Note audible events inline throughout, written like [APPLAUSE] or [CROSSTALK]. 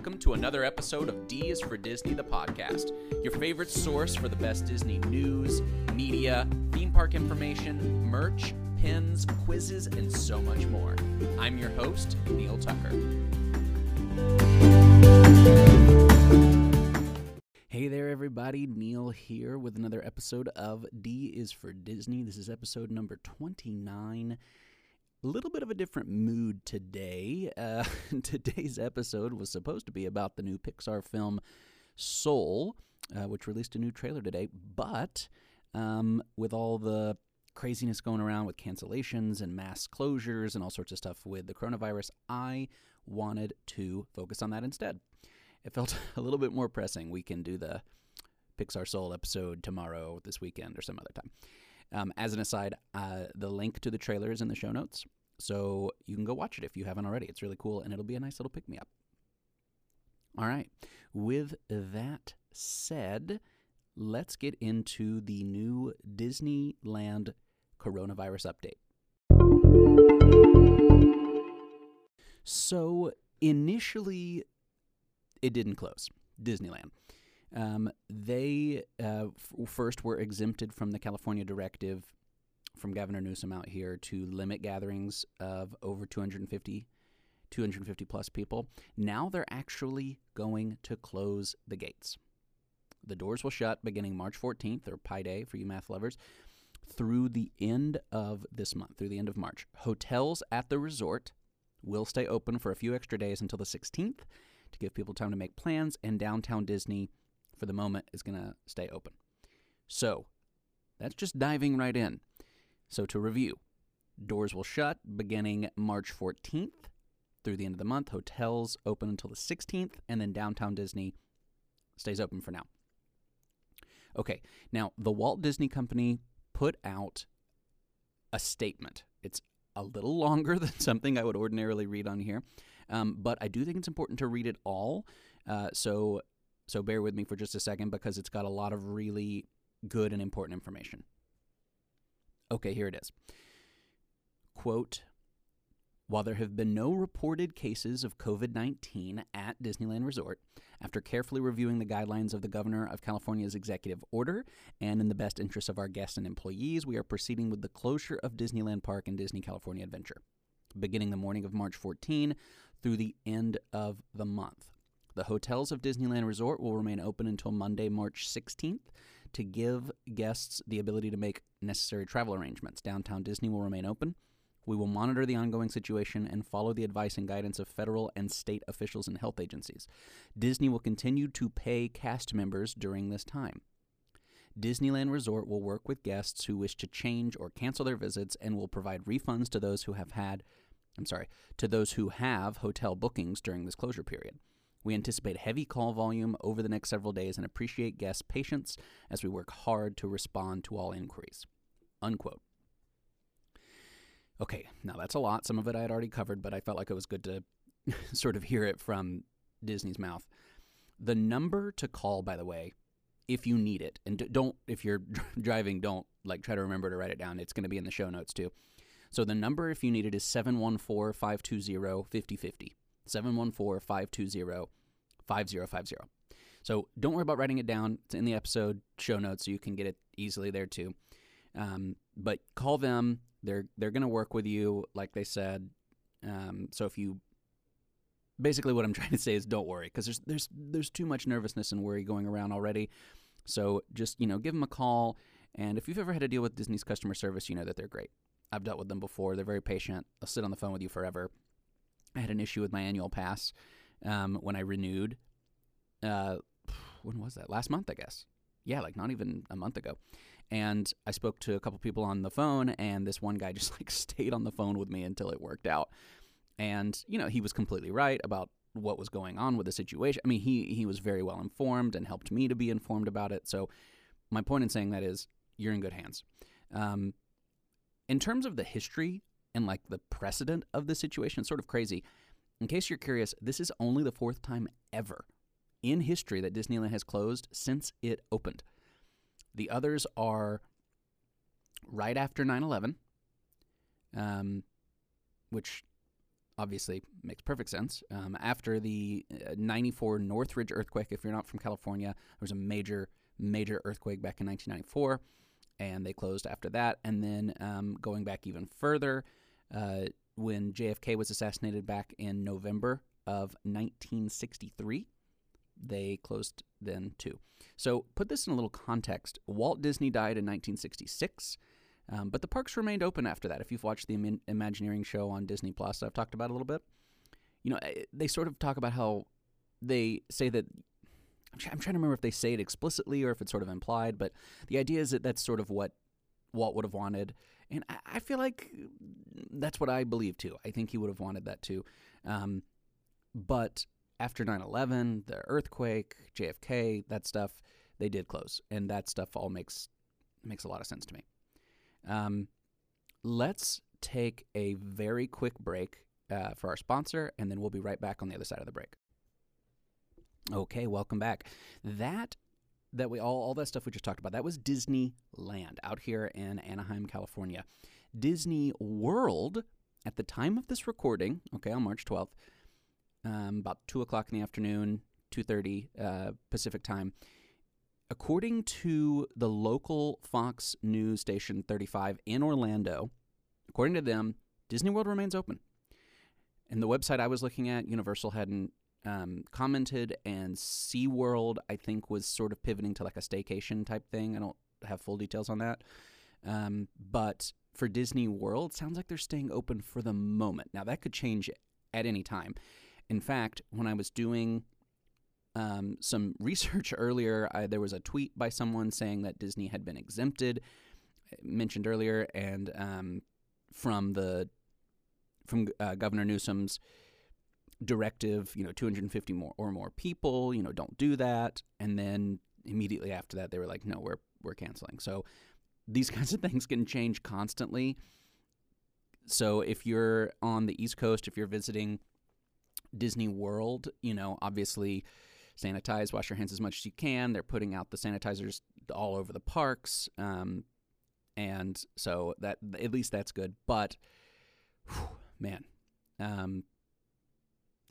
welcome to another episode of D is for Disney, the podcast, your favorite source for the best Disney news, media, theme park information, merch, pins, quizzes, and so much more. I'm your host, Neil Tucker. Hey there, everybody. Neil here with another episode of D is for Disney. This is episode number 29 a little bit of a different mood today. Uh, [LAUGHS] today's episode was supposed to be about the new Pixar film Soul, uh, which released a new trailer today, but um, with all the craziness going around with cancellations and mass closures and all sorts of stuff with the coronavirus, I wanted to focus on that instead. It felt [LAUGHS] a little bit more pressing. We can do the Pixar Soul episode tomorrow, this weekend, or some other time. Um, as an aside, uh, the link to the trailer is in the show notes, so you can go watch it if you haven't already. It's really cool, and it'll be a nice little pick me up. All right. With that said, let's get into the new Disneyland coronavirus update. So, initially, it didn't close, Disneyland. Um, they uh, f- first were exempted from the California directive from Governor Newsom out here to limit gatherings of over 250, 250 plus people. Now they're actually going to close the gates. The doors will shut beginning March 14th, or Pi Day for you math lovers, through the end of this month, through the end of March. Hotels at the resort will stay open for a few extra days until the 16th to give people time to make plans, and downtown Disney for the moment is going to stay open. So that's just diving right in. So to review, doors will shut beginning March 14th through the end of the month. Hotels open until the 16th, and then downtown Disney stays open for now. Okay, now the Walt Disney Company put out a statement. It's a little longer [LAUGHS] than something I would ordinarily read on here, um, but I do think it's important to read it all. Uh, so so bear with me for just a second because it's got a lot of really good and important information. Okay, here it is. Quote While there have been no reported cases of COVID 19 at Disneyland Resort, after carefully reviewing the guidelines of the Governor of California's executive order and in the best interests of our guests and employees, we are proceeding with the closure of Disneyland Park and Disney California Adventure, beginning the morning of March 14 through the end of the month. The hotels of Disneyland Resort will remain open until Monday, March 16th to give guests the ability to make necessary travel arrangements. Downtown Disney will remain open. We will monitor the ongoing situation and follow the advice and guidance of federal and state officials and health agencies. Disney will continue to pay cast members during this time. Disneyland Resort will work with guests who wish to change or cancel their visits and will provide refunds to those who have had I'm sorry, to those who have hotel bookings during this closure period. We anticipate heavy call volume over the next several days and appreciate guests' patience as we work hard to respond to all inquiries. Unquote. Okay, now that's a lot. Some of it I had already covered, but I felt like it was good to [LAUGHS] sort of hear it from Disney's mouth. The number to call, by the way, if you need it, and don't, if you're [LAUGHS] driving, don't like try to remember to write it down. It's going to be in the show notes too. So the number, if you need it, is 714 520 5050. 714 520 5050. So don't worry about writing it down. It's in the episode show notes, so you can get it easily there too. Um, but call them. They're they're going to work with you, like they said. Um, so if you basically what I'm [LAUGHS] trying to say is don't worry because there's there's there's too much nervousness and worry going around already. So just you know give them a call. And if you've ever had to deal with Disney's customer service, you know that they're great. I've dealt with them before. They're very patient. They'll sit on the phone with you forever. I had an issue with my annual pass um, when I renewed. Uh, when was that? Last month, I guess. Yeah, like not even a month ago. And I spoke to a couple people on the phone, and this one guy [LAUGHS] just like stayed on the phone with me until it worked out. And you know, he was completely right about what was going on with the situation. I mean, he he was very well informed and helped me to be informed about it. So, my point in saying that is, you're in good hands. Um, in terms of the history and like the precedent of the situation. It's sort of crazy. In case you're curious, this is only the fourth time ever in history that Disneyland has closed since it opened. The others are right after 9 11, um, which obviously makes perfect sense. Um, after the uh, 94 Northridge earthquake, if you're not from California, there was a major, major earthquake back in 1994, and they closed after that. And then um, going back even further, uh, when JFK was assassinated back in November of 1963, they closed then too. So put this in a little context. Walt Disney died in 1966. Um, but the parks remained open after that. If you've watched the Im- Imagineering show on Disney Plus, that I've talked about a little bit. You know, eh, they sort of talk about how they say that. I'm, trying to remember if they say it explicitly or if it's sort of implied, but the idea is that that's sort of what Walt would have wanted. And I, I feel like that's what I believe too. I think he would have wanted that too. Um, but after 9 11, the earthquake, JFK, that stuff, they did close. And that stuff all makes makes a lot of sense to me. Um, let's take a very quick break uh, for our sponsor, and then we'll be right back on the other side of the break. Okay, welcome back. That that we all all that stuff we just talked about that was Disneyland out here in Anaheim, California. Disney World at the time of this recording, okay, on March twelfth, um, about two o'clock in the afternoon, two thirty uh, Pacific time According to the local Fox News station 35 in Orlando, according to them, Disney World remains open. And the website I was looking at, Universal hadn't um, commented, and SeaWorld, I think, was sort of pivoting to like a staycation type thing. I don't have full details on that. Um, but for Disney World, sounds like they're staying open for the moment. Now, that could change at any time. In fact, when I was doing um, some [LAUGHS] research earlier. I, there was a tweet by someone saying that Disney had been exempted, uh, mentioned earlier, and um, from the from uh, Governor Newsom's directive, you know, 250 more or more people, you know, don't do that. And then immediately after that, they were like, no, we're we're canceling. So these [LAUGHS] kinds of things can change constantly. So if you're on the East Coast, if you're visiting Disney World, you know, obviously sanitize, wash your hands as much as you can. They're putting out the sanitizers all over the parks, um, and so that at least that's good. But whew, man, um,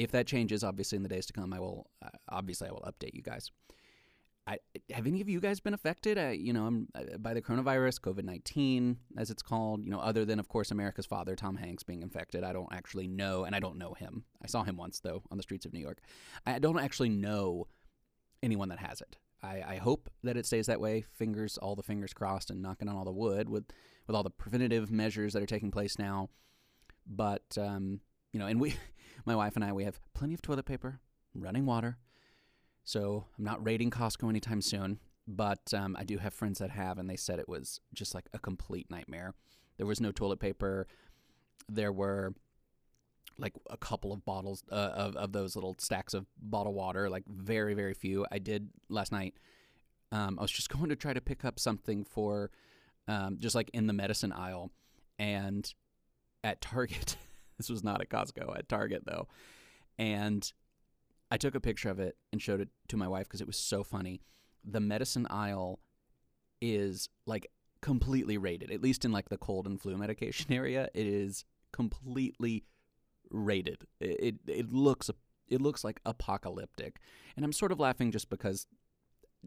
if that changes, obviously in the days to come, I will uh, obviously I will update you guys. I, have any of you guys been affected? Uh, you know, uh, by the coronavirus, COVID nineteen, as it's called. You know, other than of course America's father, Tom Hanks, being infected. I don't actually know, and I don't know him. I saw him once though on the streets of New York. I don't actually know anyone that has it. I, I hope that it stays that way. Fingers, all the fingers crossed, and knocking on all the wood with with all the preventative measures that are taking place now. But um, you know, and we, [LAUGHS] my wife and I, we have plenty of toilet paper, running water so I'm not raiding Costco anytime soon, but um, I do have friends that have, and they said it was just like a complete nightmare. There was no toilet paper. There were like a couple of bottles uh, of, of those little stacks of bottled water, like very, very few. I did last night. Um, I was just [LAUGHS] going to try to pick up something for um, just like in the medicine aisle. And at Target, [LAUGHS] this was not at Costco, at Target though. And I took a picture of it and showed it to my wife because it was so funny. The medicine aisle is like completely rated, at least in like the cold and flu [LAUGHS] medication area. It is completely rated. It, it, it looks it looks like apocalyptic, and I'm sort of laughing just because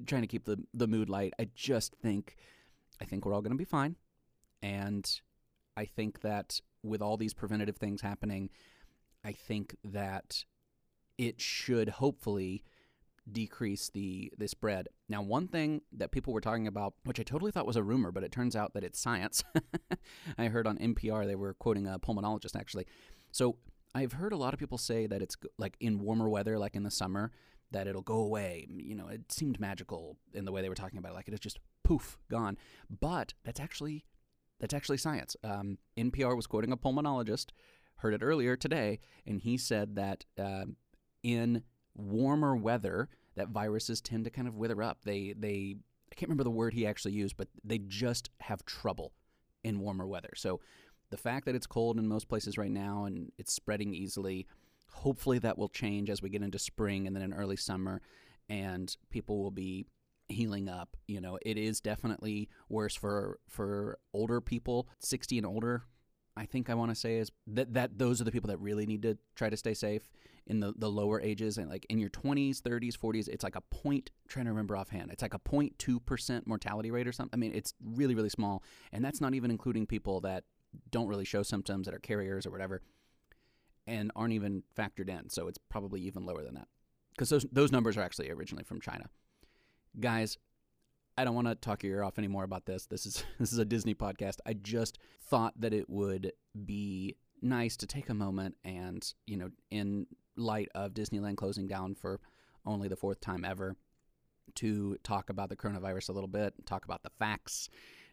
trying to keep the the mood light. I just think I think we're all going to be fine, and I think that with all these preventative things happening, I think that it should hopefully decrease the the spread. Now, one thing that people were talking about, which I totally thought was a rumor, but it turns out that it's science. [LAUGHS] I heard on NPR they were quoting a pulmonologist actually. So I've heard a lot of people say that it's like in warmer weather, like in the summer, that it'll go away. You know, it seemed magical in the way they were talking about it, like it is just poof gone. But that's actually that's actually science. Um, NPR was quoting a pulmonologist, heard it earlier today, and he said that. Um, in warmer weather that viruses tend to kind of wither up. They they I can't remember the word he actually used, but they just have trouble in warmer weather. So the fact that it's cold in most places right now and it's spreading easily, hopefully that will change as we get into spring and then in early summer and people will be healing up. You know, it is definitely worse for for older people, 60 and older. I think I want to say is that that those are the people that really need to try to stay safe in the, the lower ages and like in your 20s, 30s, 40s. It's like a point. Trying to remember offhand, it's like a 0.2 percent mortality rate or something. I mean, it's really really small, and that's not even including people that don't really show symptoms that are carriers or whatever, and aren't even factored in. So it's probably even lower than that because those those numbers are actually originally from China. Guys, I don't want to talk your ear off anymore about this. This is [LAUGHS] this is a Disney podcast. I just thought that it would be nice to take a moment and, you know, in light of Disneyland closing down for only the fourth time ever, to talk about the coronavirus a little bit, talk about the facts,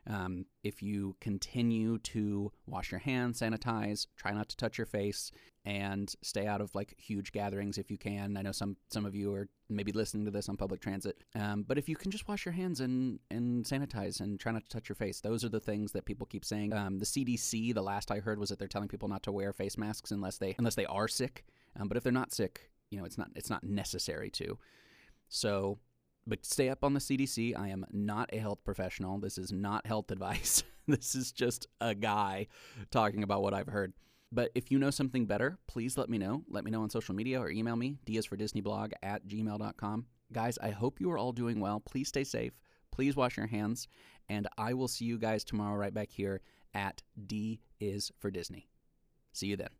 um, if you continue to wash your hands, sanitize, try not to touch your face, and stay out of like huge gatherings if you can. I know some some of you are maybe listening to this on public transit, um, but if you can just wash your hands and and sanitize and try not to touch your face, those are the things that people keep saying. Um, the CDC, the last I heard was that they're telling people not to wear face masks unless they unless they are sick. Um, but if they're not sick, you know, it's not it's not necessary to. So but stay up on the CDC. I am not a health professional. This is not health [LAUGHS] advice. this is just a guy talking about what I've heard. But if you know something better, please let me know. Let me know on social media or email me, dsfordisneyblog at gmail.com. Guys, I hope you are all doing well. Please stay safe. Please wash your hands. And I will see you guys tomorrow right back here at D is for Disney. See you then.